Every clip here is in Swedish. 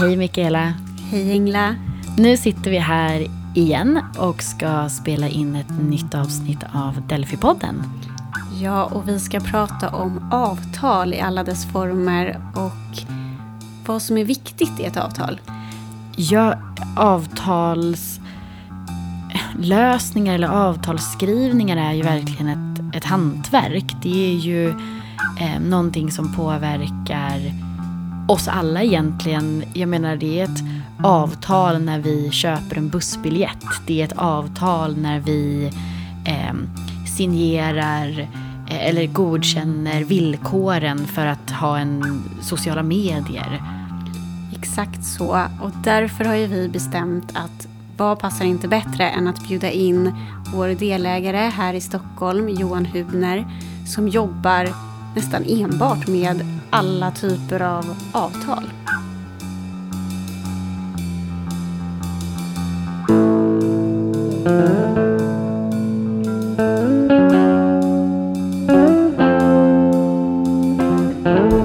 Hej Mikaela. Hej Engla. Nu sitter vi här igen och ska spela in ett nytt avsnitt av Delphi-podden. Ja, och vi ska prata om avtal i alla dess former och vad som är viktigt i ett avtal. Ja, avtalslösningar eller avtalsskrivningar är ju verkligen ett, ett hantverk. Det är ju eh, någonting som påverkar oss alla egentligen. Jag menar det är ett avtal när vi köper en bussbiljett. Det är ett avtal när vi eh, signerar eh, eller godkänner villkoren för att ha en sociala medier. Exakt så. Och därför har ju vi bestämt att vad passar inte bättre än att bjuda in vår delägare här i Stockholm, Johan Hubner, som jobbar nästan enbart med alla typer av avtal. Mm.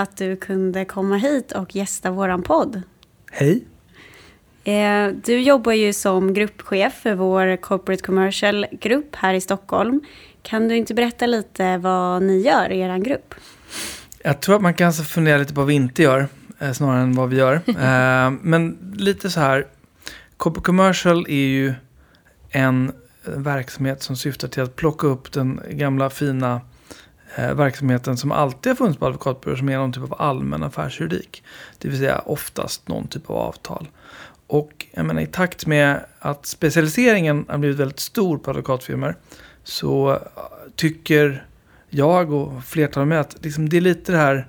Att du kunde komma hit och gästa våran podd. Hej. Eh, Du jobbar ju som gruppchef för vår Corporate Commercial-grupp här i Stockholm. Kan du inte berätta lite vad ni gör i er grupp? Jag tror att man kanske fundera lite på vad vi inte gör, eh, snarare än vad vi gör. eh, men lite så här, Corporate Commercial är ju en verksamhet som syftar till att plocka upp den gamla fina Eh, verksamheten som alltid har funnits på advokatbyråer som är någon typ av allmän affärsjuridik. Det vill säga oftast någon typ av avtal. Och jag menar, i takt med att specialiseringen har blivit väldigt stor på advokatfirmor så eh, tycker jag och flertalet med att liksom det är lite det här,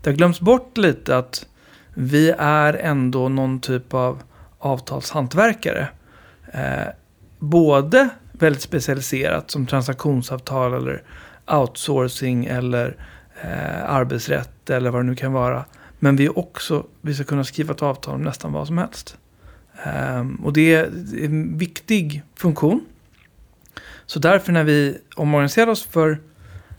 det har glömts bort lite att vi är ändå någon typ av avtalshantverkare. Eh, både väldigt specialiserat som transaktionsavtal eller outsourcing eller eh, arbetsrätt eller vad det nu kan vara. Men vi också, vi ska kunna skriva ett avtal om nästan vad som helst. Ehm, och det är en viktig funktion. Så därför när vi omorganiserade oss för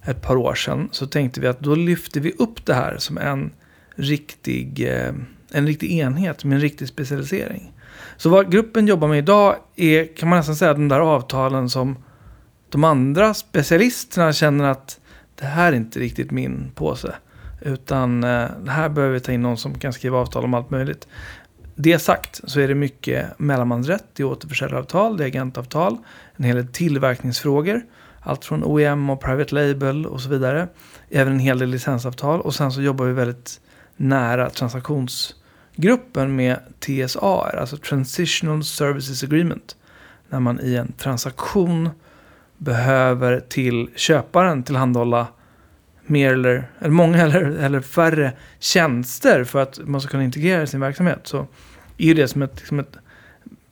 ett par år sedan så tänkte vi att då lyfter vi upp det här som en riktig, eh, en riktig enhet med en riktig specialisering. Så vad gruppen jobbar med idag är, kan man nästan säga, de där avtalen som de andra specialisterna känner att det här är inte riktigt min påse. Utan eh, här behöver vi ta in någon som kan skriva avtal om allt möjligt. Det sagt så är det mycket mellanmansrätt, det är återförsäljaravtal, det är agentavtal, en hel del tillverkningsfrågor. Allt från OEM och private label och så vidare. Även en hel del licensavtal. Och sen så jobbar vi väldigt nära transaktionsgruppen med TSA, alltså Transitional Services Agreement. När man i en transaktion behöver till köparen tillhandahålla mer eller, eller många eller, eller färre tjänster för att man ska kunna integrera sin verksamhet. Så är ju det som ett, som ett,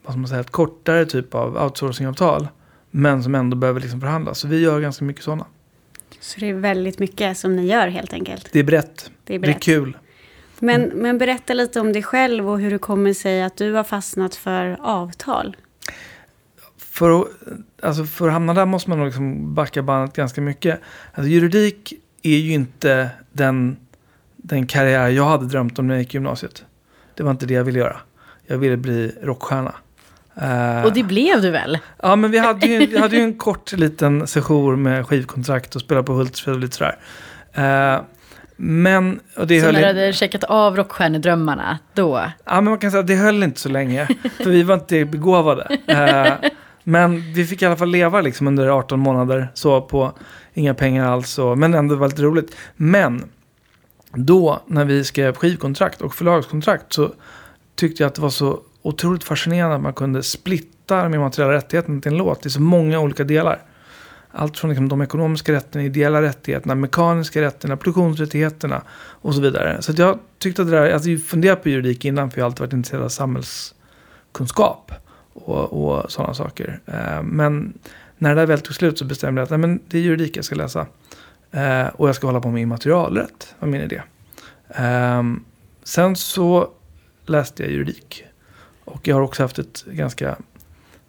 vad man säga, ett kortare typ av outsourcingavtal. Men som ändå behöver liksom förhandlas. Så vi gör ganska mycket sådana. Så det är väldigt mycket som ni gör helt enkelt. Det är brett. Det är Det är brett. kul. Men, men berätta lite om dig själv och hur det kommer sig att du har fastnat för avtal. För att, alltså för att hamna där måste man nog liksom backa bandet ganska mycket. Alltså juridik är ju inte den, den karriär jag hade drömt om när jag gick i gymnasiet. Det var inte det jag ville göra. Jag ville bli rockstjärna. Eh, Och det blev du väl? Ja, men vi hade ju, vi hade ju en kort liten session med skivkontrakt och spela på Hultsfred och lite sådär. Eh, men, och det Så höll när du hade checkat av rockstjärnedrömmarna, då? ja, men man kan säga att det höll inte så länge. För vi var inte begåvade. Eh, men vi fick i alla fall leva liksom under 18 månader. Så på inga pengar alls. Och, men ändå var lite roligt. Men då när vi skrev skivkontrakt och förlagskontrakt så tyckte jag att det var så otroligt fascinerande att man kunde splitta de immateriella rättigheterna till en låt i så många olika delar. allt från liksom de ekonomiska rättigheterna, ideella rättigheterna, mekaniska rättigheterna, produktionsrättigheterna och så vidare. Så jag tyckte att det där, alltså jag funderade på juridik innan för jag har alltid varit intresserad av samhällskunskap och, och sådana saker. Eh, men när det där väl tog slut så bestämde jag att nej, men det är juridik jag ska läsa. Eh, och jag ska hålla på med immaterialrätt, var min idé. Eh, sen så läste jag juridik. Och jag har också haft ett ganska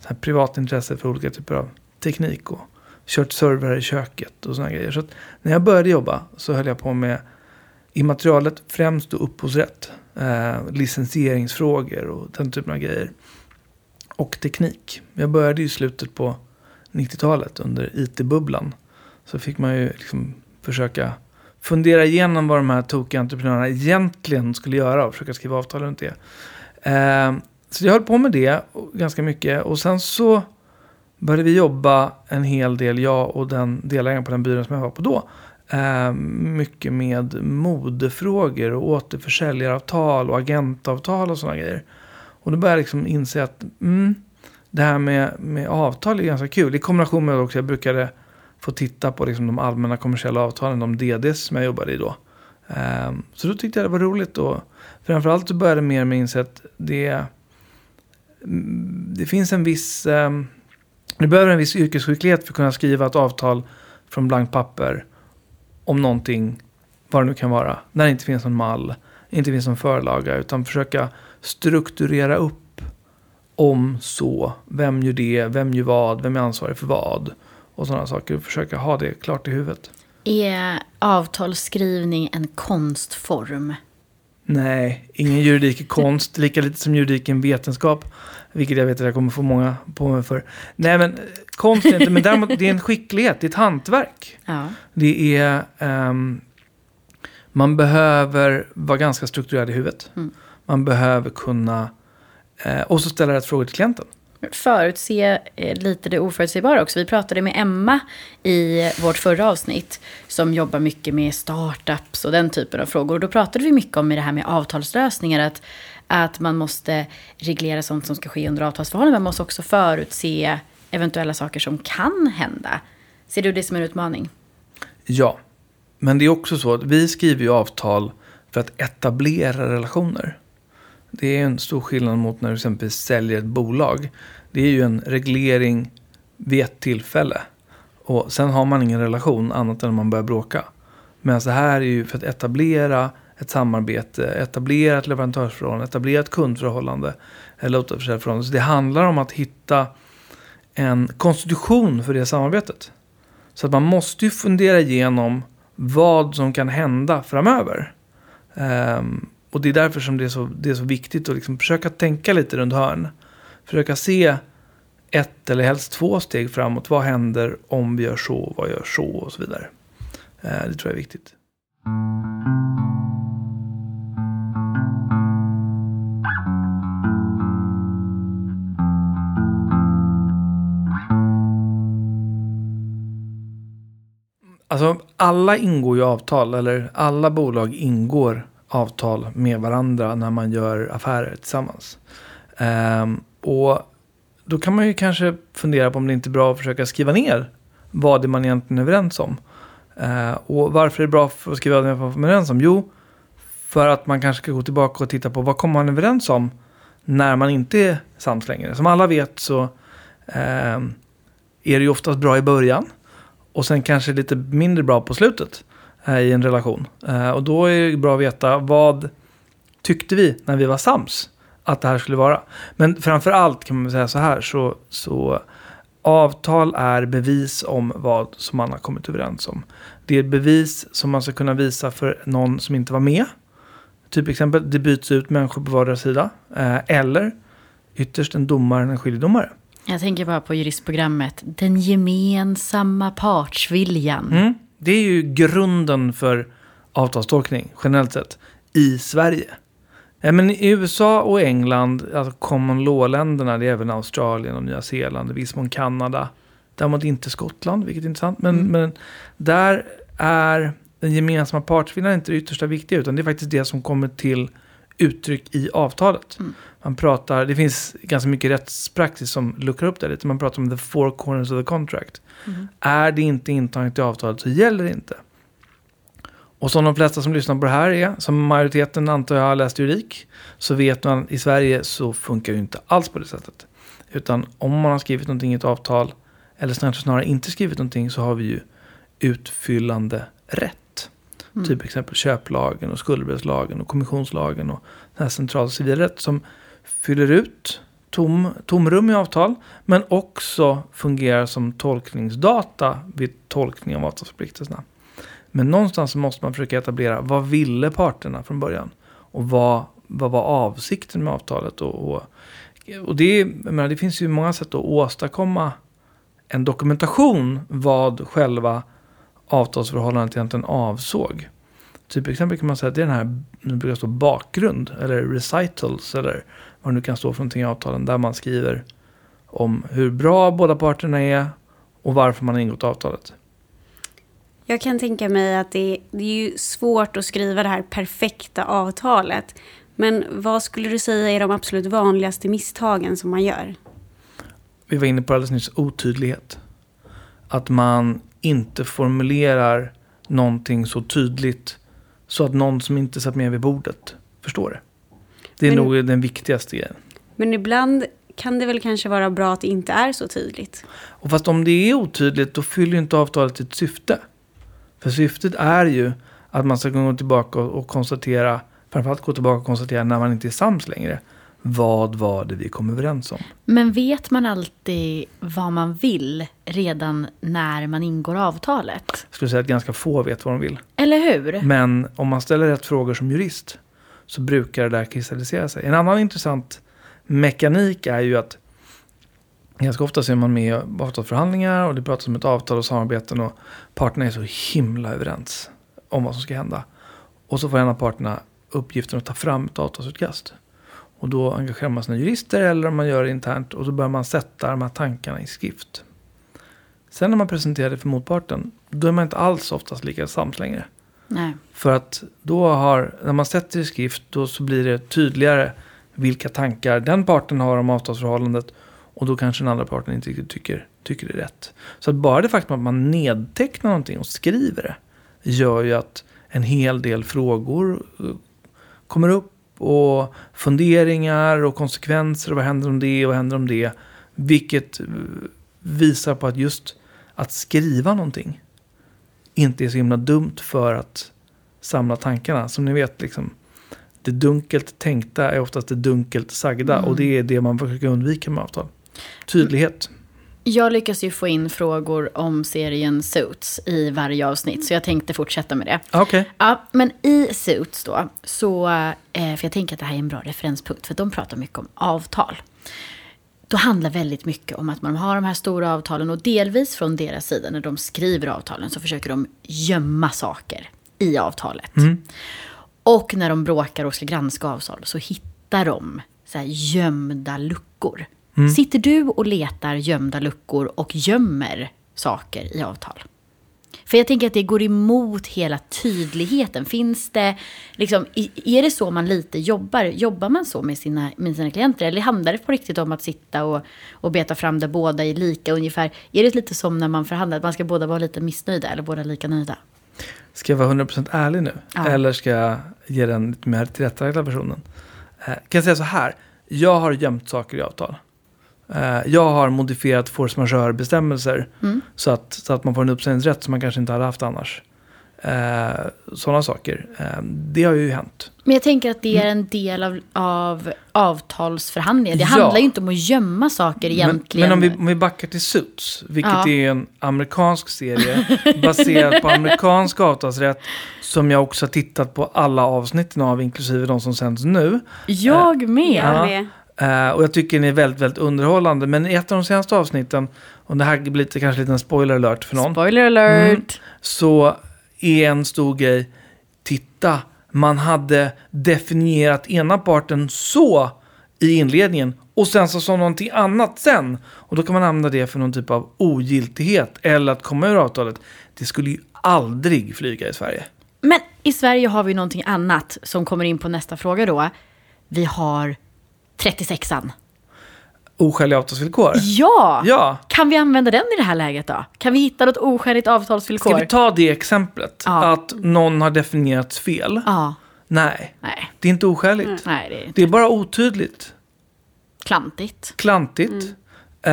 här, privat intresse för olika typer av teknik och kört servrar i köket och sådana grejer. Så när jag började jobba så höll jag på med immaterialet, främst då upphovsrätt, eh, licensieringsfrågor och den typen av grejer. Och teknik. Jag började i slutet på 90-talet under IT-bubblan. Så fick man ju liksom försöka fundera igenom vad de här tokiga entreprenörerna egentligen skulle göra och försöka skriva avtal runt det. Eh, så jag höll på med det ganska mycket och sen så började vi jobba en hel del, jag och den delägaren på den byrån som jag var på då. Eh, mycket med modefrågor och återförsäljaravtal och agentavtal och sådana grejer. Och då började jag liksom inse att mm, det här med, med avtal är ganska kul. I kombination med att jag brukade få titta på liksom de allmänna kommersiella avtalen, de DDs som jag jobbade i då. Um, så då tyckte jag det var roligt och framförallt så började jag mer med inse att det, mm, det finns en viss ehm, Um, du behöver en viss yrkesskicklighet för att kunna skriva ett avtal från blankt papper om någonting, vad det nu kan vara, när det inte finns någon mall, inte finns någon förlaga, utan försöka strukturera upp om så, vem gör det, vem gör vad, vem är ansvarig för vad och sådana saker. Försöka ha det klart i huvudet. Är avtalsskrivning en konstform? Nej, ingen juridik är konst, lika lite som juridik är en vetenskap. Vilket jag vet att jag kommer få många på mig för. Nej men konst är inte, men däremot det är en skicklighet, det är ett hantverk. Ja. Det är, um, man behöver vara ganska strukturerad i huvudet. Mm. Man behöver kunna, uh, och så ställa rätt frågor till klienten. Förutse eh, lite det oförutsägbara också. Vi pratade med Emma i vårt förra avsnitt som jobbar mycket med startups och den typen av frågor. Och då pratade vi mycket om det här med avtalslösningar. Att att man måste reglera sånt som ska ske under avtalsförhållanden. Man måste också förutse eventuella saker som kan hända. Ser du det som en utmaning? Ja, men det är också så att vi skriver ju avtal för att etablera relationer. Det är en stor skillnad mot när du exempelvis säljer ett bolag. Det är ju en reglering vid ett tillfälle. Och sen har man ingen relation annat än om man börjar bråka. Men det här är ju för att etablera ett samarbete, etablera ett leverantörsförhållande, etablera ett kundförhållande eller återförsäljarförhållande. Så det handlar om att hitta en konstitution för det samarbetet. Så att man måste ju fundera igenom vad som kan hända framöver. Um, och det är därför som det är så, det är så viktigt att liksom försöka tänka lite runt hörn. Försöka se ett eller helst två steg framåt. Vad händer om vi gör så, vad gör så och så vidare. Eh, det tror jag är viktigt. Alltså alla ingår ju avtal, eller alla bolag ingår avtal med varandra när man gör affärer tillsammans. Um, och då kan man ju kanske fundera på om det inte är bra att försöka skriva ner vad det man egentligen är överens om. Uh, och varför är det bra att skriva ner vad man är överens om? Jo, för att man kanske ska gå tillbaka och titta på vad kommer man överens om när man inte är sams längre. Som alla vet så uh, är det ju oftast bra i början och sen kanske lite mindre bra på slutet i en relation. Eh, och då är det bra att veta vad tyckte vi när vi var sams att det här skulle vara. Men framför allt kan man säga så här så, så avtal är bevis om vad som man har kommit överens om. Det är bevis som man ska kunna visa för någon som inte var med. Typ exempel, det byts ut människor på vardera sida. Eh, eller ytterst en domare, en skiljedomare. Jag tänker bara på juristprogrammet. Den gemensamma partsviljan. Mm. Det är ju grunden för avtalstolkning generellt sett i Sverige. Ja, men I USA och England, alltså common law-länderna, det är även Australien och Nya Zeeland, i viss mån Kanada. Däremot inte Skottland, vilket är intressant. Men, mm. men där är den gemensamma partsviljan inte det yttersta viktiga, utan det är faktiskt det som kommer till uttryck i avtalet. Man pratar, det finns ganska mycket rättspraxis som luckrar upp det lite. Man pratar om the four corners of the contract. Är det inte intaget i avtalet så gäller det inte. Och som de flesta som lyssnar på det här är, som majoriteten antar jag har läst juridik, så vet man i Sverige så funkar det inte alls på det sättet. Utan om man har skrivit någonting i ett avtal, eller snarare, snarare inte skrivit någonting, så har vi ju utfyllande rätt. Mm. Typ exempel köplagen och skuldbrevslagen och kommissionslagen och den här central civilrätt som fyller ut tom, tomrum i avtal men också fungerar som tolkningsdata vid tolkning av avtalsförpliktelserna. Men någonstans måste man försöka etablera vad ville parterna från början och vad, vad var avsikten med avtalet. Och, och, och det, jag menar, det finns ju många sätt att åstadkomma en dokumentation vad själva avtalsförhållandet egentligen avsåg. Typ exempel kan man säga att det är den här, det brukar stå bakgrund eller recitals eller vad det nu kan stå för någonting i avtalen där man skriver om hur bra båda parterna är och varför man har ingått avtalet. Jag kan tänka mig att det, det är ju svårt att skriva det här perfekta avtalet. Men vad skulle du säga är de absolut vanligaste misstagen som man gör? Vi var inne på alldeles nyss otydlighet. Att man inte formulerar någonting så tydligt så att någon som inte satt med vid bordet förstår det. Det är Men- nog den viktigaste grejen. Men ibland kan det väl kanske vara bra att det inte är så tydligt. Och fast om det är otydligt då fyller ju inte avtalet sitt syfte. För syftet är ju att man ska gå tillbaka och, och konstatera, framförallt gå tillbaka och konstatera när man inte är sams längre. Vad var det vi kom överens om? Men vet man alltid vad man vill redan när man ingår avtalet? Jag skulle säga att ganska få vet vad de vill. Eller hur? Men om man ställer rätt frågor som jurist så brukar det där kristallisera sig. En annan intressant mekanik är ju att ganska ofta så är man med i avtalsförhandlingar och det pratas om ett avtal och samarbeten och parterna är så himla överens om vad som ska hända. Och så får en av parterna uppgiften att ta fram ett avtalsutkast. Och då engagerar man sina jurister eller om man gör det internt och så börjar man sätta de här tankarna i skrift. Sen när man presenterar det för motparten, då är man inte alls oftast lika sams längre. Nej. För att då har, när man sätter i skrift, då så blir det tydligare vilka tankar den parten har om avtalsförhållandet. Och då kanske den andra parten inte riktigt tycker, tycker det är rätt. Så att bara det faktum att man nedtecknar någonting och skriver det gör ju att en hel del frågor eh, kommer upp. Och funderingar och konsekvenser. Och vad händer om det och vad händer om det? Vilket eh, visar på att just att skriva någonting inte är så himla dumt för att samla tankarna. Som ni vet, liksom, det dunkelt tänkta är oftast det dunkelt sagda. Mm. Och det är det man försöker undvika med avtal. Tydlighet. Jag lyckas ju få in frågor om serien Suits i varje avsnitt, så jag tänkte fortsätta med det. Okej. Ja, men i Suits då, så, eh, för jag tänker att det här är en bra referenspunkt, för de pratar mycket om avtal. Då handlar väldigt mycket om att man har de här stora avtalen och delvis från deras sida när de skriver avtalen så försöker de gömma saker i avtalet. Mm. Och när de bråkar och ska granska avtal så hittar de så här gömda luckor. Mm. Sitter du och letar gömda luckor och gömmer saker i avtal? För jag tänker att det går emot hela tydligheten. Finns det, liksom, är det så man lite jobbar? Jobbar man så med sina, med sina klienter? Eller handlar det på riktigt om att sitta och, och beta fram där båda är lika ungefär? Är det lite som när man förhandlar, att man ska båda vara lite missnöjda eller båda lika nöjda? Ska jag vara 100% ärlig nu? Ja. Eller ska jag ge den lite mer tillrättalagda versionen? Eh, kan jag säga så här. Jag har gömt saker i avtal. Eh, jag har modifierat force majeure-bestämmelser Mm. så, att, så att man får en uppsägningsrätt som man kanske inte hade haft annars. Eh, Sådana saker. Eh, det har ju hänt. Men jag tänker att det är en del av, av avtalsförhandlingar. Det Ja. handlar ju inte om att gömma saker Men, egentligen. men om, vi, om vi backar till Suits, vilket Ja. är en amerikansk serie baserad på amerikansk avtalsrätt som jag också har tittat på alla avsnitten av, inklusive de som sänds nu. Jag med. Ja. Eh, och jag tycker den är väldigt, väldigt underhållande. Men i ett av de senaste avsnitten, och det här blir lite, kanske lite en spoiler alert för någon, Spoiler alert. så är en stor grej, titta, man hade definierat ena parten så i inledningen och sen så sa någonting annat sen. Och då kan man använda det för någon typ av ogiltighet eller att komma ur avtalet. Det skulle ju aldrig flyga i Sverige. Men I Sverige har vi någonting annat som kommer in på nästa fråga då. Vi har 36an. Oskäliga avtalsvillkor. Ja! Ja. Kan vi använda den i det här läget då? Kan vi hitta något oskäligt avtalsvillkor? Ska vi ta det exemplet? Ja. Att någon har definierats fel? Ja, Nej, nej. det är inte oskäligt. Nej, det är Det är bara otydligt. klantigt. klantigt. Eh,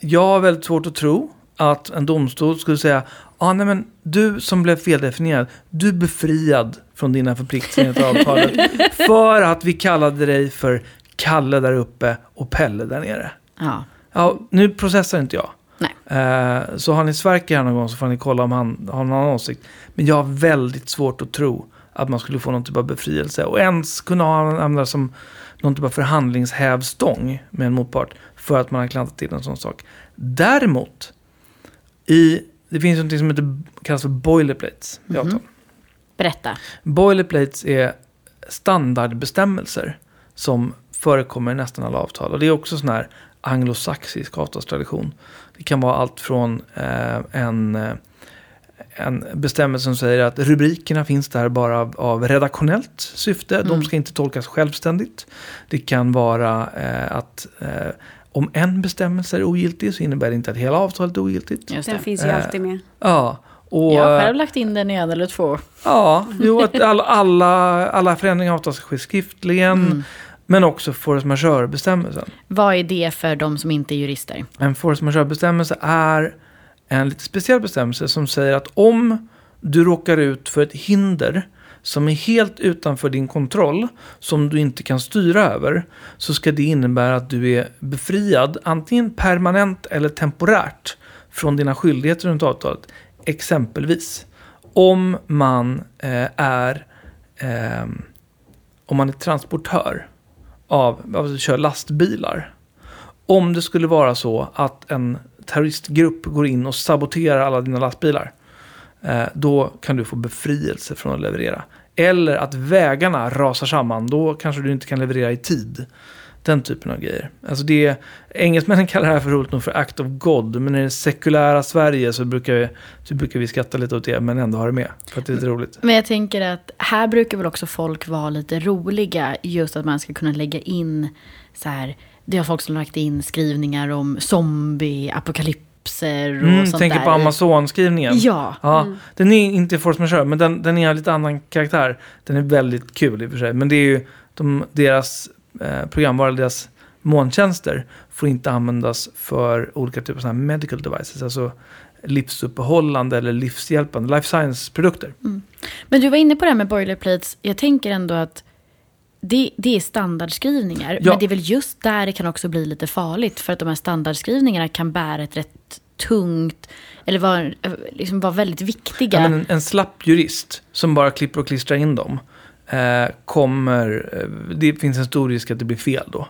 jag har väldigt svårt att tro att en domstol skulle säga ah, nej, men du som blev feldefinierad, du är befriad från dina förpliktelser enligt avtalet. för att vi kallade dig för Kalle där uppe och Pelle där nere. Ja. Ja, nu processar inte jag. Nej. Eh, så har ni Sverker här någon gång så får ni kolla om han har någon annan åsikt. Men jag har väldigt svårt att tro att man skulle få någon typ av befrielse. Och ens kunna använda som någon typ av förhandlingshävstång med en motpart. För att man har klantat till en sån sak. Däremot, i, det finns något som heter, kallas för boilerplates i Mhm. avtal. Berätta. Boilerplates är standardbestämmelser som förekommer i nästan alla avtal. Och det är också sån här anglosaxisk avtalstradition. Det kan vara allt från eh, en, eh, en bestämmelse som säger att rubrikerna finns där bara av, av redaktionellt syfte. De Mm. ska inte tolkas självständigt. Det kan vara eh, att eh, om en bestämmelse är ogiltig så innebär det inte att hela avtalet är ogiltigt. Just Den det. finns ju Eh, alltid med. Ja, och, Jag har själv lagt in den i en eller två. Ja, jo, att alla, alla, alla förändringar av avtal ska ske skriftligen. Mm. Men också force majeure-bestämmelsen. Vad är det för de som inte är jurister? En force majeure-bestämmelse är en lite speciell bestämmelse som säger att om du råkar ut för ett hinder som är helt utanför din kontroll, som du inte kan styra över, så ska det innebära att du är befriad, antingen permanent eller temporärt, från dina skyldigheter runt avtalet. Exempelvis, om man eh, är ehm, om man är transportör av, alltså kör lastbilar. Om det skulle vara så att en terroristgrupp går in och saboterar alla dina lastbilar. Eh, då kan du få befrielse från att leverera. Eller att vägarna rasar samman. Då kanske du inte kan leverera i tid. Den typen av grejer. Alltså det, engelsmännen kallar det här för roligt nog för act of God. Men i det sekulära Sverige så brukar, vi, så brukar vi skratta lite åt det. Men ändå ha det med. För att det är lite roligt. Men jag tänker att här brukar väl också folk vara lite roliga. Just att man ska kunna lägga in så här. Det har folk som lagt in skrivningar om zombie, apokalypser och Mm, sånt tänker där. på Amazon-skrivningen. Ja. Ja, Den är inte force majeure, men den, den är av lite annan karaktär. Den är väldigt kul i och för sig. Men det är ju de, deras eh, programvara, deras molntjänster får inte användas för olika typer av här medical devices. Alltså livsuppehållande eller livshjälpande, life science-produkter. Men du var inne på det här med boilerplates. Jag tänker ändå att det, det är standardskrivningar. Ja. Men det är väl just där det kan också bli lite farligt. För att de här standardskrivningarna kan bära ett rätt tungt, eller vara, eh, liksom vara väldigt viktiga. Ja, en, en slapp jurist som bara klipper och klistrar in dem kommer... Eh, det finns en stor risk att det blir fel då.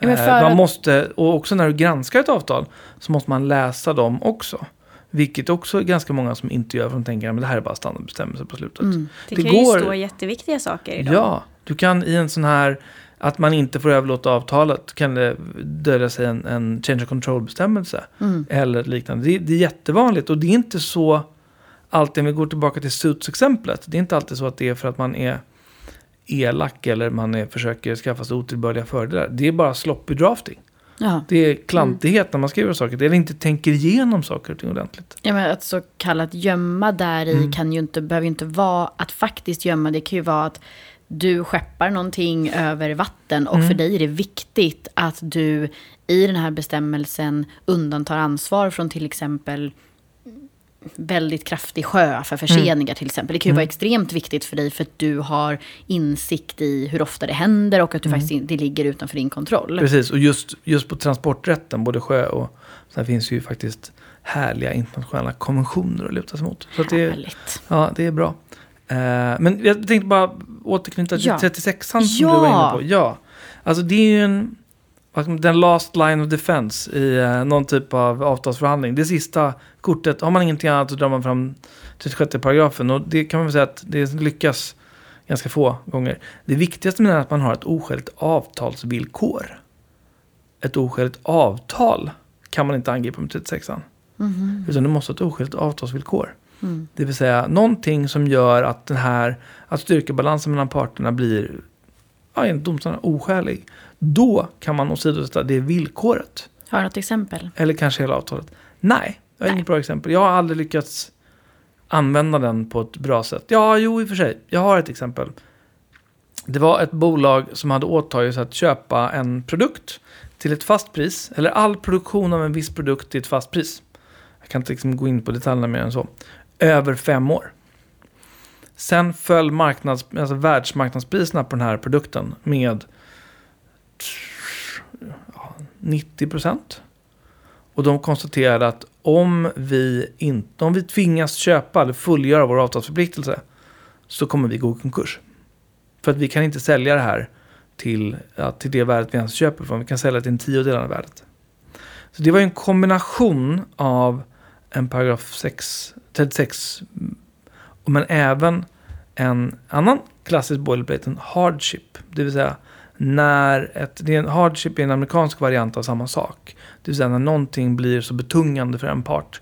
Eh, för man måste, och också när du granskar ett avtal så måste man läsa dem också. Vilket också är ganska många som inte gör, för de tänker att det här är bara standardbestämmelser på slutet. Mm. Det, det kan går- ju stå jätteviktiga saker i dem. Ja, du kan i en sån här, att man inte får överlåta avtalet, kan det dölja sig en, en change of control-bestämmelse. Mm. Eller liknande. Det, det är jättevanligt och det är inte så alltid, om vi går tillbaka till Suits-exemplet, det är inte alltid så att det är för att man är elak eller man är, försöker skaffa sig otillbörliga fördelar. Det är bara sloppy drafting. Ja. Det är klantighet när man skriver saker, eller inte tänker igenom saker och ting ordentligt. Ja, men att så kallat gömma där i Mm. kan ju inte, behöver ju inte vara att faktiskt gömma. Det kan ju vara att du skeppar någonting över vatten och Mm. för dig är det viktigt att du i den här bestämmelsen undantar ansvar från till exempel väldigt kraftig sjö för förseningar till exempel. Det kan ju Mm. vara extremt viktigt för dig för att du har insikt i hur ofta det händer och att du Mm. faktiskt det ligger utanför din kontroll. Precis, och just, just på transporträtten, både sjö och... Sen finns ju faktiskt härliga internationella konventioner att luta sig mot. Så det, är- Härligt. ja, det är bra. Eh, men jag tänkte bara återknyta till Ja. 36an som Ja. du var inne på. Ja, alltså det är ju en... Den last line of defense i eh, någon typ av avtalsförhandling. Det sista kortet, har man ingenting annat så drar man fram 36 paragrafen. Och det kan man väl säga att det lyckas ganska få gånger. Det viktigaste med det är att man har ett oskäligt avtalsvillkor. Ett oskäligt avtal kan man inte angripa med 36an. Mhm. Utan du måste ha ett oskäligt avtalsvillkor. Mm. Det vill säga någonting som gör att den här, att styrkebalansen mellan parterna blir, ja, enligt domstolarna, oskälig. Då kan man åsidosätta det villkoret. Har du något exempel? Eller kanske hela avtalet. Nej, jag har inget bra exempel. Jag har aldrig lyckats använda den på ett bra sätt. Ja, jo i och för sig. Jag har ett exempel. Det var ett bolag som hade åtagit sig att köpa en produkt till ett fast pris. Eller all produktion av en viss produkt till ett fast pris. Jag kan inte liksom gå in på detaljerna mer än så. Över fem år. Sen föll marknads, alltså världsmarknadspriserna på den här produkten med 90 procent. Och de konstaterade att om vi, inte, om vi tvingas köpa eller fullgöra vår avtalsförpliktelse så kommer vi gå i konkurs. För att vi kan inte sälja det här till, ja, till det värdet vi ens köper från. Vi kan sälja till en tiondel av värdet. Så det var ju en kombination av en paragraf 6, 36 men även en annan klassisk boilerplate, en hardship. Det vill säga när ett, det är en hardship är en amerikansk variant av samma sak. Det vill säga när någonting blir så betungande för en part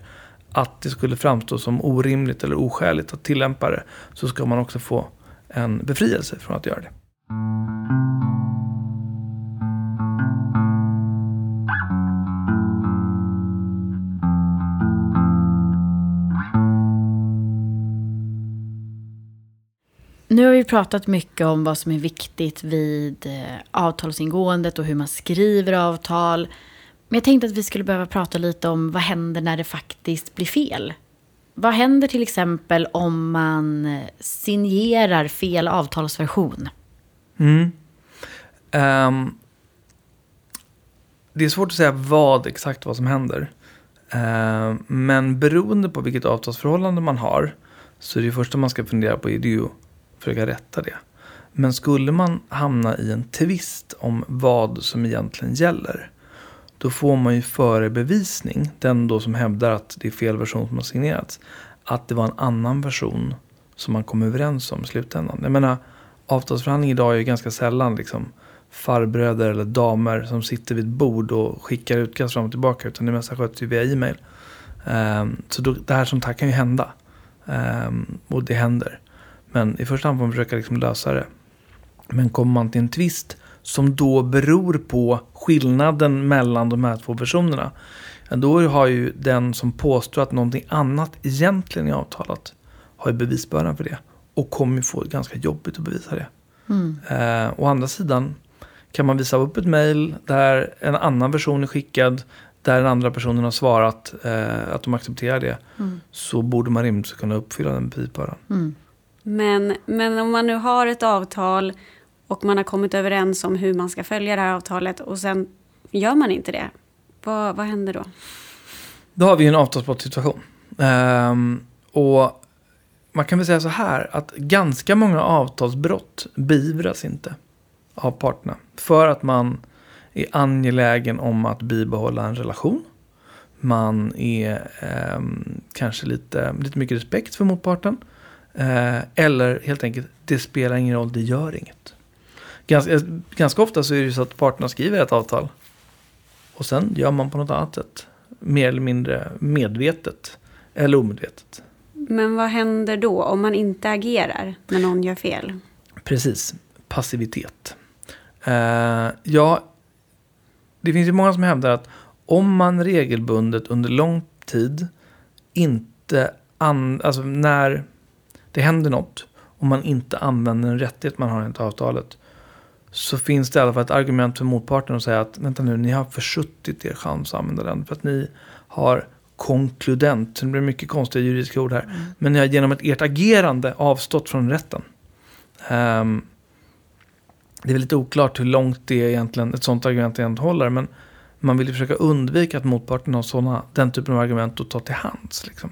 att det skulle framstå som orimligt eller oskäligt att tillämpa det så ska man också få en befrielse från att göra det. Nu har vi pratat mycket om vad som är viktigt vid eh, avtalsingåendet och hur man skriver avtal. Men jag tänkte att vi skulle behöva prata lite om vad händer när det faktiskt blir fel. Vad händer till exempel om man eh, signerar fel avtalsversion? Mm. Um, det är svårt att säga vad exakt vad som händer. Uh, men beroende på vilket avtalsförhållande man har så är det första man ska fundera på är det ju försöka rätta det. Men skulle man hamna i en tvist om vad som egentligen gäller då får man ju före bevisning, den då som hävdar att det är fel version som har signerats, att det var en annan version som man kom överens om i slutändan. Jag menar, avtalsförhandling idag är ju ganska sällan liksom farbröder eller damer som sitter vid ett bord och skickar utkast fram och tillbaka utan det mesta sköts ju via e-mail. Um, så då, det här som tack kan ju hända. Um, och det händer. Men i första hand får man försöka liksom lösa det. Men kommer man till en tvist som då beror på skillnaden mellan de här två versionerna. Ja, då har ju den som påstår att någonting annat egentligen är avtalat har ju bevisbördan för det. Och kommer få det ganska jobbigt att bevisa det. Mm. Eh, å andra sidan kan man visa upp ett mejl där en annan version är skickad. Där den andra personen har svarat eh, att de accepterar det. Mm. Så borde man rimligtvis kunna uppfylla den bevisbördan. Mm. Men, men om man nu har ett avtal och man har kommit överens om hur man ska följa det här avtalet och sen gör man inte det. Vad, vad händer då? Då har vi en avtalsbrottssituation. Um, ehm, och man kan väl säga så här att ganska många avtalsbrott beivras inte av parterna. För att man är angelägen om att bibehålla en relation. Man är um, kanske lite, lite mycket respekt för motparten. Eh, eller helt enkelt, det spelar ingen roll, det gör inget. Ganska, ganska ofta så är det ju så att parterna skriver ett avtal. Och sen gör man på något annat sätt. Mer eller mindre medvetet. Eller omedvetet. Men vad händer då om man inte agerar när någon gör fel? Precis. Passivitet. Eh, ja, det finns ju många som hävdar att om man regelbundet under lång tid inte, an, alltså när det händer något, om man inte använder en rättighet man har enligt avtalet, så finns det i alla fall ett argument för motparten att säga att vänta nu, ni har försuttit er chans att använda den för att ni har konkludent, det blir mycket konstiga juridiska ord här, men ni har genom ett, ert agerande avstått från rätten. Ehm, det är lite oklart hur långt det är egentligen, ett sånt argument egentligen håller, men man vill ju försöka undvika att motparten har såna, den typen av argument att ta till hands. Liksom.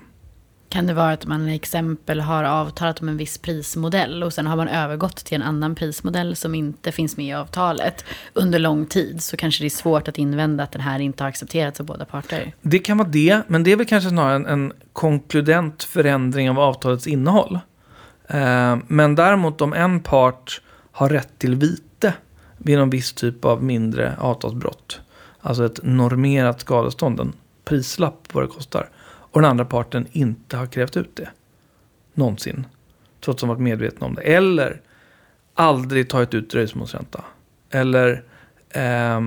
Kan det vara att man till exempel har avtalat om en viss prismodell och sen har man övergått till en annan prismodell som inte finns med i avtalet under lång tid så kanske det är svårt att invända att den här inte har accepterats av båda parter. Det kan vara det, men det är väl kanske snarare en, en konkludent förändring av avtalets innehåll. Eh, men däremot om en part har rätt till vite vid någon viss typ av mindre avtalsbrott, alltså ett normerat skadestånd, en prislapp på vad det kostar, och den andra parten inte har krävt ut det, någonsin. Trots att de varit medvetna om det. Eller aldrig tagit ut dröjsmålsränta. Eller eh,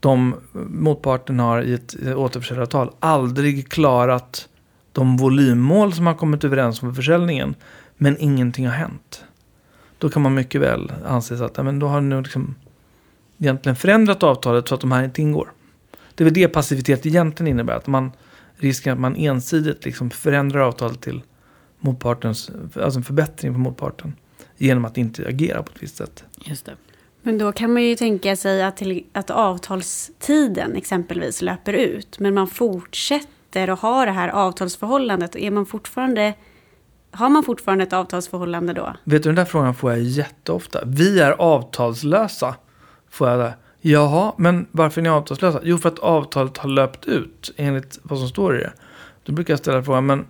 de motparten har i ett återförsäljaravtal aldrig klarat de volymmål som man kommit överens om för försäljningen. Men ingenting har hänt. Då kan man mycket väl anse att ja, men då har nu liksom egentligen förändrat avtalet så att de här inte ingår. Det är väl det passivitet egentligen innebär. Att man riskerar att man ensidigt liksom förändrar avtalet till motpartens, alltså en förbättring för motparten. Genom att inte agera på ett visst sätt. Just det. Men då kan man ju tänka sig att, till, att avtalstiden exempelvis löper ut. Men man fortsätter att ha det här avtalsförhållandet. Är man fortfarande, har man fortfarande ett avtalsförhållande då? Vet du, den där frågan får jag jätteofta. Vi är avtalslösa. Får jag det. Jaha, men varför är ni avtalslösa? Jo, för att avtalet har löpt ut enligt vad som står i det. Då brukar jag ställa frågan, men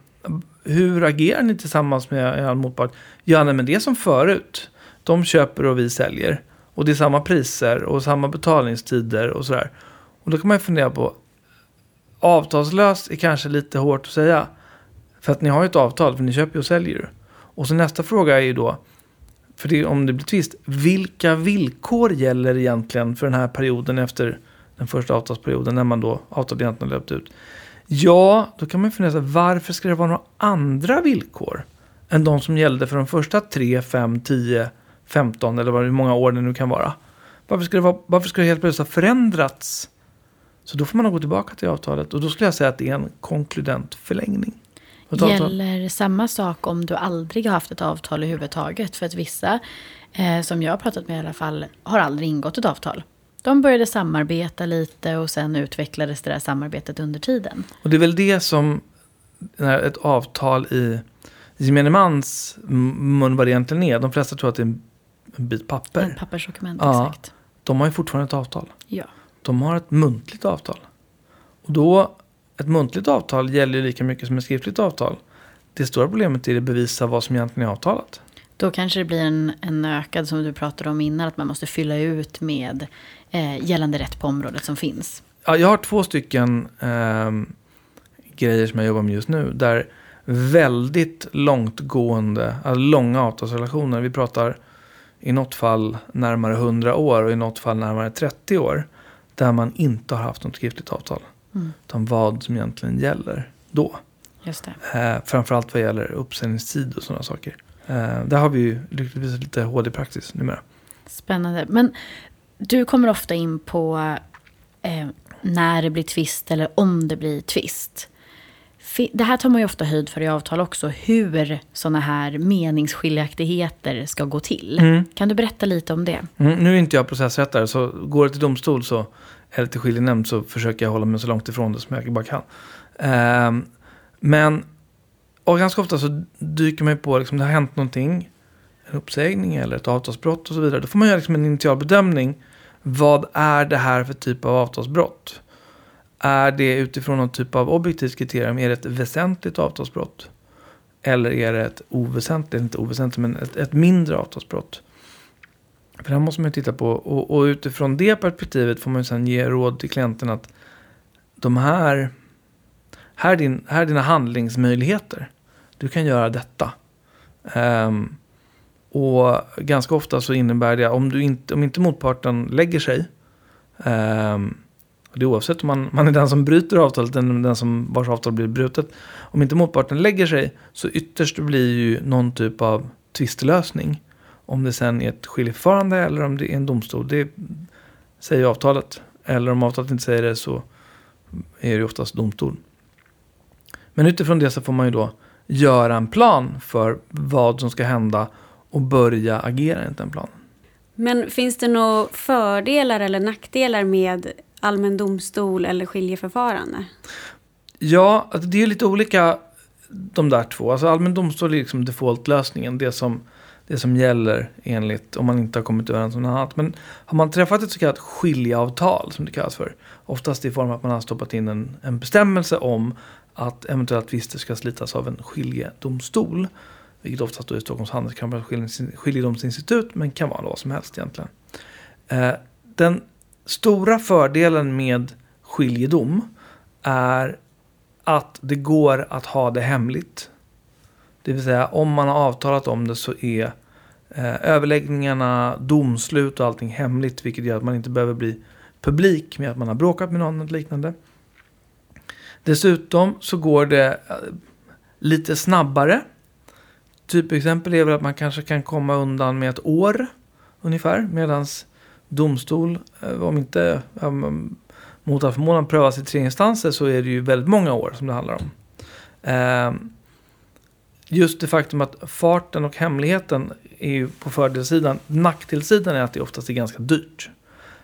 hur agerar ni tillsammans med er motpart? Ja, nej, men det är som förut. De köper och vi säljer. Och det är samma priser och samma betalningstider och sådär. Och då kan man ju fundera på, avtalslös är kanske lite hårt att säga. För att ni har ju ett avtal, för ni köper och säljer. Och så nästa fråga är ju då, för det, om det blir tvist, vilka villkor gäller egentligen för den här perioden efter den första avtalsperioden när man då avtalet egentligen löpt ut? Ja, då kan man ju fundera sig, varför ska det vara några andra villkor än de som gällde för de första 3, 5, 10, 15 eller hur många år det nu kan vara? Varför ska det, vara, varför ska det helt plötsligt ha förändrats? Så då får man nog gå tillbaka till avtalet och då skulle jag säga att det är en konkludent förlängning. Gäller samma sak om du aldrig har haft ett avtal överhuvudtaget? För att vissa, eh, som jag har pratat med i alla fall, har aldrig ingått ett avtal. De började samarbeta lite och sen utvecklades det där samarbetet under tiden. Och det är väl det som ett avtal i gemene mans mun vad det egentligen är. De flesta tror att det är en bit papper. En pappersdokument, ja, exakt. De har ju fortfarande ett avtal. Ja. De har ett muntligt avtal. Och då, ett muntligt avtal gäller ju lika mycket som ett skriftligt avtal. Det stora problemet är att bevisa vad som egentligen är avtalat. Då kanske det blir en, en ökad, som du pratade om innan, att man måste fylla ut med eh, gällande rätt på området som finns. Ja, jag har två stycken eh, grejer som jag jobbar med just nu. Där väldigt långtgående, alltså långa avtalsrelationer. Vi pratar i något fall närmare 100 år och i något fall närmare 30 år. Där man inte har haft något skriftligt avtal. Mm. Utan vad som egentligen gäller då. Just det. Eh, framförallt vad gäller uppsägningstid och sådana saker. Eh, där har vi ju lyckligtvis lite HD-praxis numera. Spännande. Men du kommer ofta in på eh, när det blir tvist eller om det blir tvist. Det här tar man ju ofta höjd för i avtal också, hur sådana här meningsskiljaktigheter ska gå till. Mm. Kan du berätta lite om det? Mm, nu är inte jag processrättare, så går det till domstol så, eller till skiljenämnd så försöker jag hålla mig så långt ifrån det som jag bara kan. Eh, men och ganska ofta så dyker man ju på, liksom, det har hänt någonting, en uppsägning eller ett avtalsbrott och så vidare. Då får man göra liksom en initial bedömning. Vad är det här för typ av avtalsbrott? Är det utifrån någon typ av objektivt kriterium, är det ett väsentligt avtalsbrott? Eller är det ett oväsentligt, inte oväsentligt, men ett, ett mindre avtalsbrott? För det här måste man ju titta på. Och, och, utifrån det perspektivet får man ju sen ge råd till klienten att de här, här är, din, här är dina handlingsmöjligheter. Du kan göra detta. Um, och ganska ofta så innebär det, om, du inte, om inte motparten lägger sig, um, och det är oavsett om man, man är den som bryter avtalet eller den som vars avtal blir brutet. Om inte motparten lägger sig så ytterst blir ju någon typ av tvistlösning. Om det sen är ett skiljeförfarande eller om det är en domstol, det säger avtalet. Eller om avtalet inte säger det så är det oftast domstol. Men utifrån det så får man ju då göra en plan för vad som ska hända och börja agera enligt den planen. Men finns det några fördelar eller nackdelar med allmän domstol eller skiljeförfarande? Ja, alltså det är lite olika de där två. Alltså allmän domstol är liksom default-lösningen. Det som, det som gäller enligt om man inte har kommit överens om något annat. Men har man träffat ett så kallat skiljeavtal som det kallas för. Oftast i form av att man har stoppat in en, en bestämmelse om att eventuella tvister ska slitas av en skiljedomstol. Vilket oftast då är Stockholms Handelskammares skiljedomsinstitut men kan vara vad som helst egentligen. Eh, den stora fördelen med skiljedom är att det går att ha det hemligt. Det vill säga om man har avtalat om det så är eh, överläggningarna, domslut och allting hemligt. Vilket gör att man inte behöver bli publik med att man har bråkat med någon eller liknande. Dessutom så går det eh, lite snabbare. Typexempel är väl att man kanske kan komma undan med ett år ungefär. Medan domstol, eh, om inte mot all förmodan prövas i tre instanser så är det ju väldigt många år som det handlar om. Eh, just det faktum att farten och hemligheten är ju på fördelssidan. Nackdelssidan är att det oftast är ganska dyrt.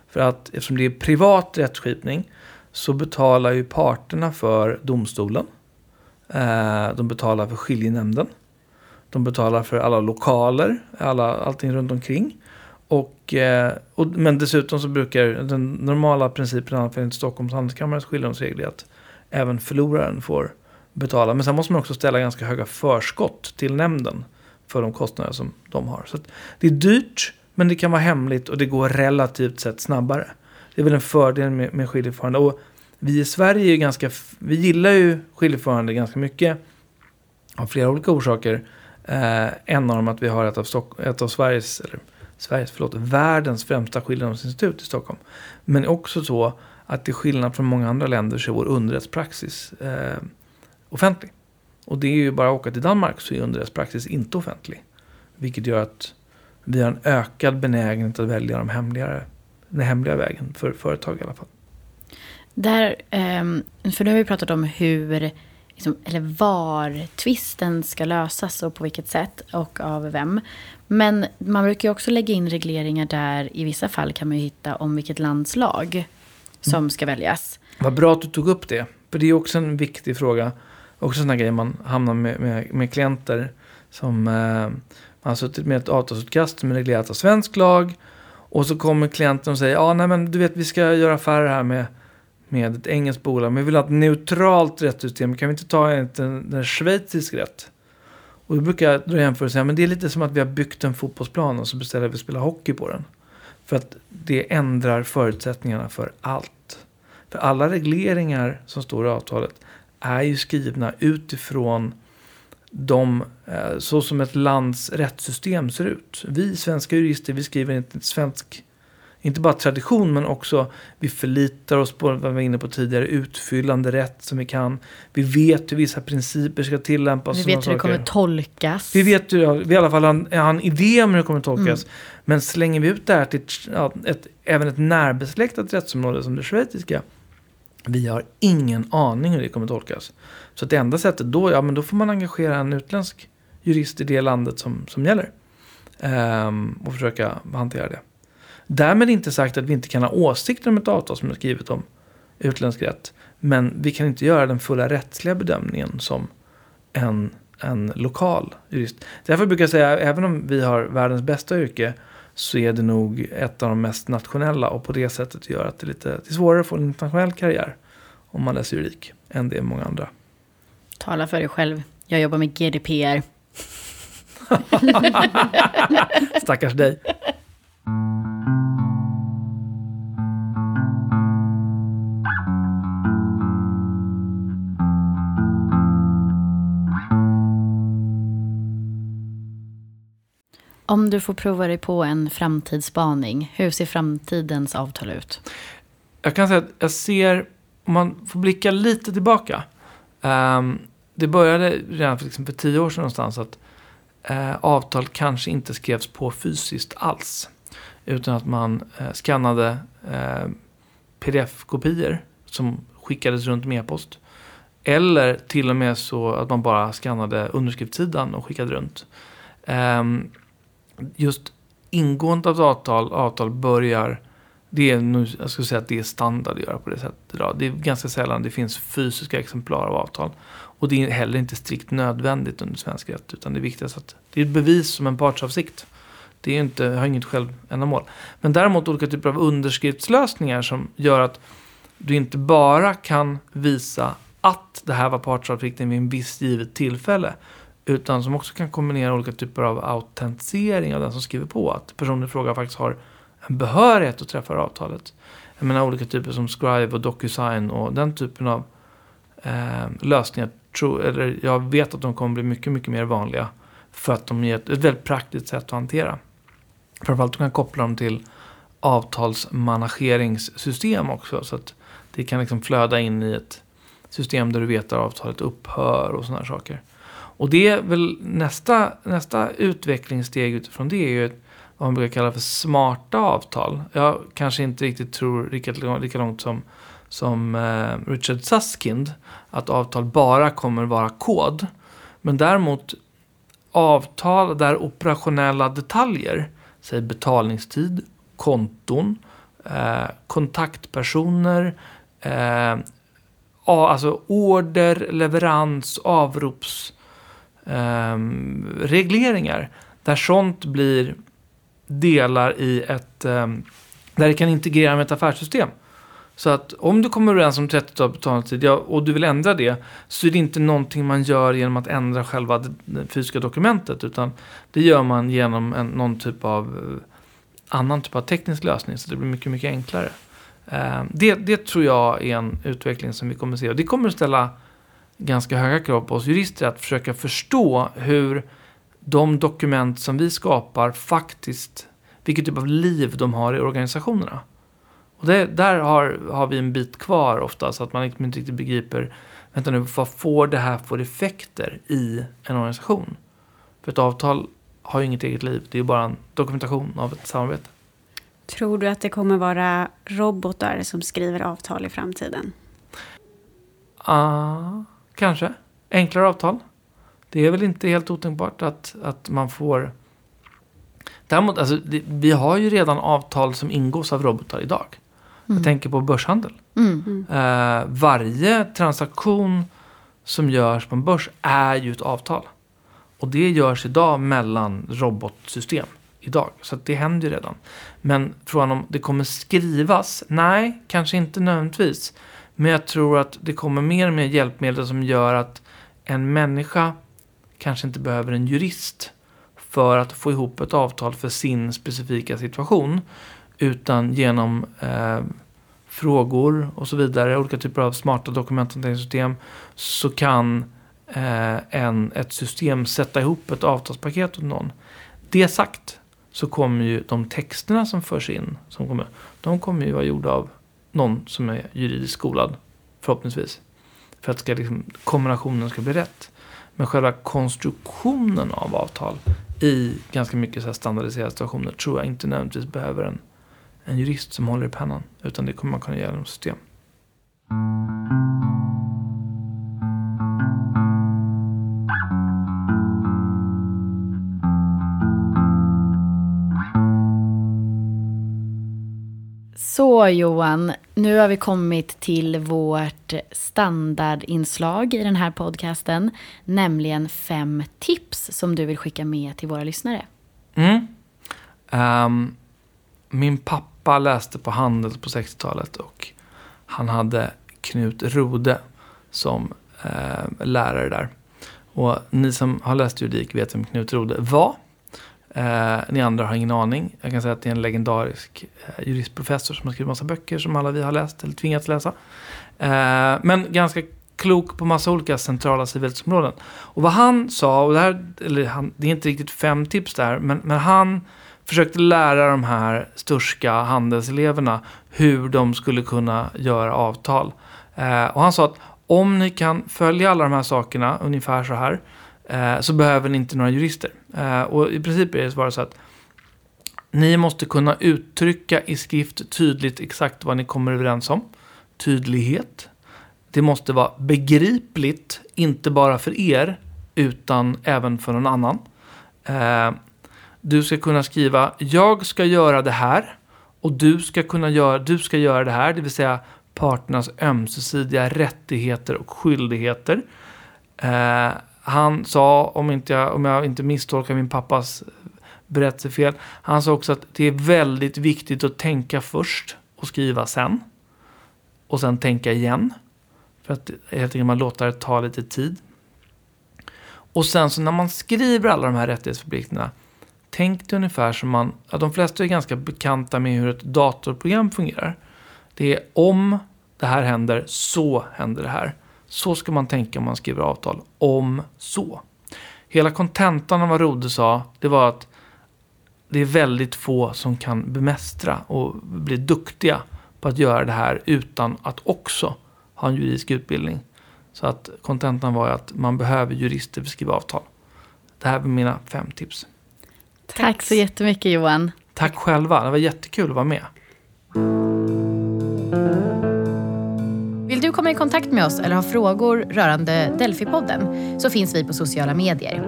För att eftersom det är privat rättskipning så betalar ju parterna för domstolen. Eh, de betalar för skiljenämnden. De betalar för alla lokaler, alla, allting runt omkring. Och, eh, och, men dessutom så brukar den normala principen enligt Stockholms handelskammares skiljedomsregler att även förloraren får betala. Men sen måste man också ställa ganska höga förskott till nämnden för de kostnader som de har. Så det är dyrt, men det kan vara hemligt och det går relativt sett snabbare. Det är väl en fördel med, med skiljeförfarande. Och vi i Sverige är ganska, vi gillar ju skiljeförfarande ganska mycket. Av flera olika orsaker. Eh, en av dem att vi har ett av, Stock, ett av Sveriges, eller Sveriges, förlåt, världens främsta skiljedomsinstitut i Stockholm. Men också så att till skillnad från många andra länder så är vår underrättspraxis eh, offentlig. Och det är ju bara att åka till Danmark så är underrättspraxis inte offentlig. Vilket gör att vi har en ökad benägenhet att välja de hemligare, den hemliga vägen för företag i alla fall. Där, ehm, för nu har vi pratat om hur, liksom, eller var tvisten ska lösas och på vilket sätt och av vem. Men man brukar ju också lägga in regleringar där i vissa fall kan man ju hitta om vilket lands lag som mm. ska väljas. Vad bra att du tog upp det. För det är också en viktig fråga. Också sådana grejer man hamnar med, med, med klienter som eh, man har suttit med ett avtalsutkast som är reglerat av svensk lag. Och så kommer klienten och säger, ja nej men du vet vi ska göra affärer här med, med ett engelskt bolag. Men vi vill ha ett neutralt rättssystem. Kan vi inte ta en, en, en schweizisk rätt? Och då brukar jag dra jämförelsen, men det är lite som att vi har byggt en fotbollsplan och så beställer vi att spela hockey på den. För att det ändrar förutsättningarna för allt. För alla regleringar som står i avtalet är ju skrivna utifrån de, eh, så som ett lands rättssystem ser ut. Vi svenska jurister, vi skriver inte svensk inte bara tradition men också vi förlitar oss på vad vi var inne på tidigare, utfyllande rätt som vi kan. Vi vet hur vissa principer ska tillämpas. Vi vet hur det kommer tolkas. Vi vet hur, vi i alla fall har en, idé om hur det kommer tolkas. Mm. Men slänger vi ut det här till ja, ett, även ett närbesläktat rättsområde som det schweiziska. Vi har ingen aning hur det kommer tolkas. Så det enda sättet då, ja men då får man engagera en utländsk jurist i det landet som, som gäller. Ehm, och försöka hantera det. Därmed inte sagt att vi inte kan ha åsikter om ett avtal som är skrivet om utländsk rätt. Men vi kan inte göra den fulla rättsliga bedömningen som en, en lokal jurist. Därför brukar jag säga, även om vi har världens bästa yrke, så är det nog ett av de mest nationella och på det sättet gör att det är lite det är svårare att få en internationell karriär om man läser juridik än det är många andra. Tala för dig själv. Jag jobbar med GDPR. Stackars dig. Om du får prova dig på en framtidsspaning, hur ser framtidens avtal ut? Jag kan säga att jag ser, om man får blicka lite tillbaka. Um, det började redan för, liksom för tio år sedan någonstans att uh, avtal kanske inte skrevs på fysiskt alls. Utan att man uh, skannade eh, uh, pdf-kopior som skickades runt med e-post. Eller till och med så att man bara skannade underskriftssidan och skickade runt. Um, just ingående av avtal, avtal börjar, det är nu, jag skulle säga att det är standard att göra på det sättet idag. Det är ganska sällan det finns fysiska exemplar av avtal. Och det är heller inte strikt nödvändigt under svensk rätt, utan det är viktigast att det är ett bevis som en partsavsikt. Det är inte, har inget självändamål. Men däremot olika typer av underskriftslösningar som gör att du inte bara kan visa att det här var partsavsikten vid en viss givet tillfälle. Utan som också kan kombinera olika typer av autentisering av den som skriver på. Att personen i fråga faktiskt har en behörighet att träffa avtalet. Jag menar olika typer som Scribe och DocuSign och den typen av eh, lösningar Tro, eller jag vet att de kommer bli mycket, mycket mer vanliga. För att de är ett, ett väldigt praktiskt sätt att hantera. Framförallt du kan koppla dem till avtalsmanageringssystem också. Så att det kan liksom flöda in i ett system där du vet att avtalet upphör och sådana saker. Och det är väl nästa, nästa utvecklingssteg utifrån det är ju vad man brukar kalla för smarta avtal. Jag kanske inte riktigt tror lika, lika långt som, som eh, Richard Susskind att avtal bara kommer vara kod. Men däremot avtal där operationella detaljer, säg betalningstid, konton, eh, kontaktpersoner, eh, alltså order, leverans, avrops... Eh, där sånt blir delar i ett... Eh, där det kan integrera med ett affärssystem. Så att om du kommer överens om 30 dagar betalningstid ja, och du vill ändra det så är det inte någonting man gör genom att ändra själva det fysiska dokumentet utan det gör man genom en, någon typ av eh, annan typ av teknisk lösning så det blir mycket, mycket enklare. Eh, det, det tror jag är en utveckling som vi kommer se och det kommer att ställa ganska höga krav på oss jurister att försöka förstå hur de dokument som vi skapar faktiskt, vilket typ av liv de har i organisationerna. Och det, där har, har vi en bit kvar ofta så att man liksom inte riktigt begriper vänta nu, vad får det här för effekter i en organisation? För ett avtal har ju inget eget liv, det är bara en dokumentation av ett samarbete. Tror du att det kommer vara robotar som skriver avtal i framtiden? Ja, uh, kanske. Enklare avtal. Det är väl inte helt otänkbart att, att man får... Däremot, alltså, det, vi har ju redan avtal som ingås av robotar idag. Mm. Jag tänker på börshandel. Mm. Uh, varje transaktion som görs på en börs är ju ett avtal. Och det görs idag mellan robotsystem. Idag. Så det händer ju redan. Men frågan om det kommer skrivas? Nej, kanske inte nödvändigtvis. Men jag tror att det kommer mer och mer hjälpmedel som gör att en människa kanske inte behöver en jurist för att få ihop ett avtal för sin specifika situation. Utan genom eh, frågor och så vidare, olika typer av smarta dokumenthanteringssystem, så kan eh, en, ett system sätta ihop ett avtalspaket åt någon. Det sagt så kommer ju de texterna som förs in, som kommer, de kommer ju vara gjorda av någon som är juridiskt skolad, förhoppningsvis. För att ska liksom, kombinationen ska bli rätt. Men själva konstruktionen av avtal i ganska mycket så standardiserade situationer tror jag inte nödvändigtvis behöver en, en jurist som håller i pennan. Utan det kommer man kunna göra genom system. Så Johan, nu har vi kommit till vårt standardinslag i den här podcasten. Nämligen fem tips som du vill skicka med till våra lyssnare. Mm. Um, min pappa läste på Handels på 60-talet och han hade Knut Rode som uh, lärare där. Och ni som har läst juridik vet vem Knut Rode var. Eh, ni andra har ingen aning. Jag kan säga att det är en legendarisk eh, juristprofessor som har skrivit massa böcker som alla vi har läst eller tvingats läsa. Eh, men ganska klok på massa olika centrala civilrättsområden. Och vad han sa, och det här, eller han, det är inte riktigt fem tips där, men, men han försökte lära de här sturska handelseleverna hur de skulle kunna göra avtal. Eh, och han sa att om ni kan följa alla de här sakerna ungefär så här, eh, så behöver ni inte några jurister. Eh, och i princip är det bara så att ni måste kunna uttrycka i skrift tydligt exakt vad ni kommer överens om. Tydlighet. Det måste vara begripligt, inte bara för er, utan även för någon annan. Eh, du ska kunna skriva, jag ska göra det här och du ska, kunna göra, du ska göra det här, det vill säga parternas ömsesidiga rättigheter och skyldigheter. Eh, han sa, om, inte jag, om jag inte misstolkar min pappas berättelse fel, han sa också att det är väldigt viktigt att tänka först och skriva sen. Och sen tänka igen. För att helt enkelt man låter det ta lite tid. Och sen så när man skriver alla de här rättighetsförpliktelserna, tänk dig ungefär som man, ja, de flesta är ganska bekanta med hur ett datorprogram fungerar. Det är om det här händer, så händer det här. Så ska man tänka om man skriver avtal. Om så. Hela kontentan av vad Rode sa, det var att det är väldigt få som kan bemästra och bli duktiga på att göra det här utan att också ha en juridisk utbildning. Så att kontentan var att man behöver jurister för att skriva avtal. Det här var mina fem tips. Tack så jättemycket Johan. Tack själva, det var jättekul att vara med. Komma i kontakt med oss eller ha frågor rörande Delphi-podden så finns vi på sociala medier.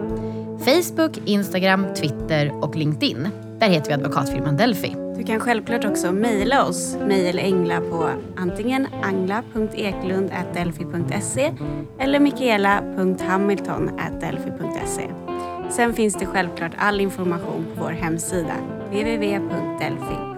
Facebook, Instagram, Twitter och LinkedIn. Där heter vi advokatfirman Delphi. Du kan självklart också mejla oss, mejlängla på antingen angla.eklund.delphi.se eller mikaela.hamilton.delphi.se. Sen finns det självklart all information på vår hemsida, www.delphi.se